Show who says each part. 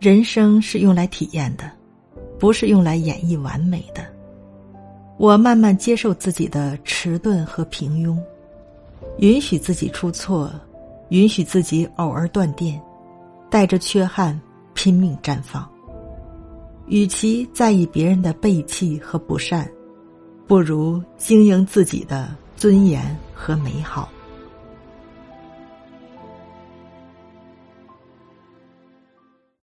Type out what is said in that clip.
Speaker 1: 人生是用来体验的不是用来演绎完美的。我慢慢接受自己的迟钝和平庸允许自己出错允许自己偶尔断电带着缺憾拼命绽放。与其在意别人的背弃和不善不如经营自己的尊严和美好。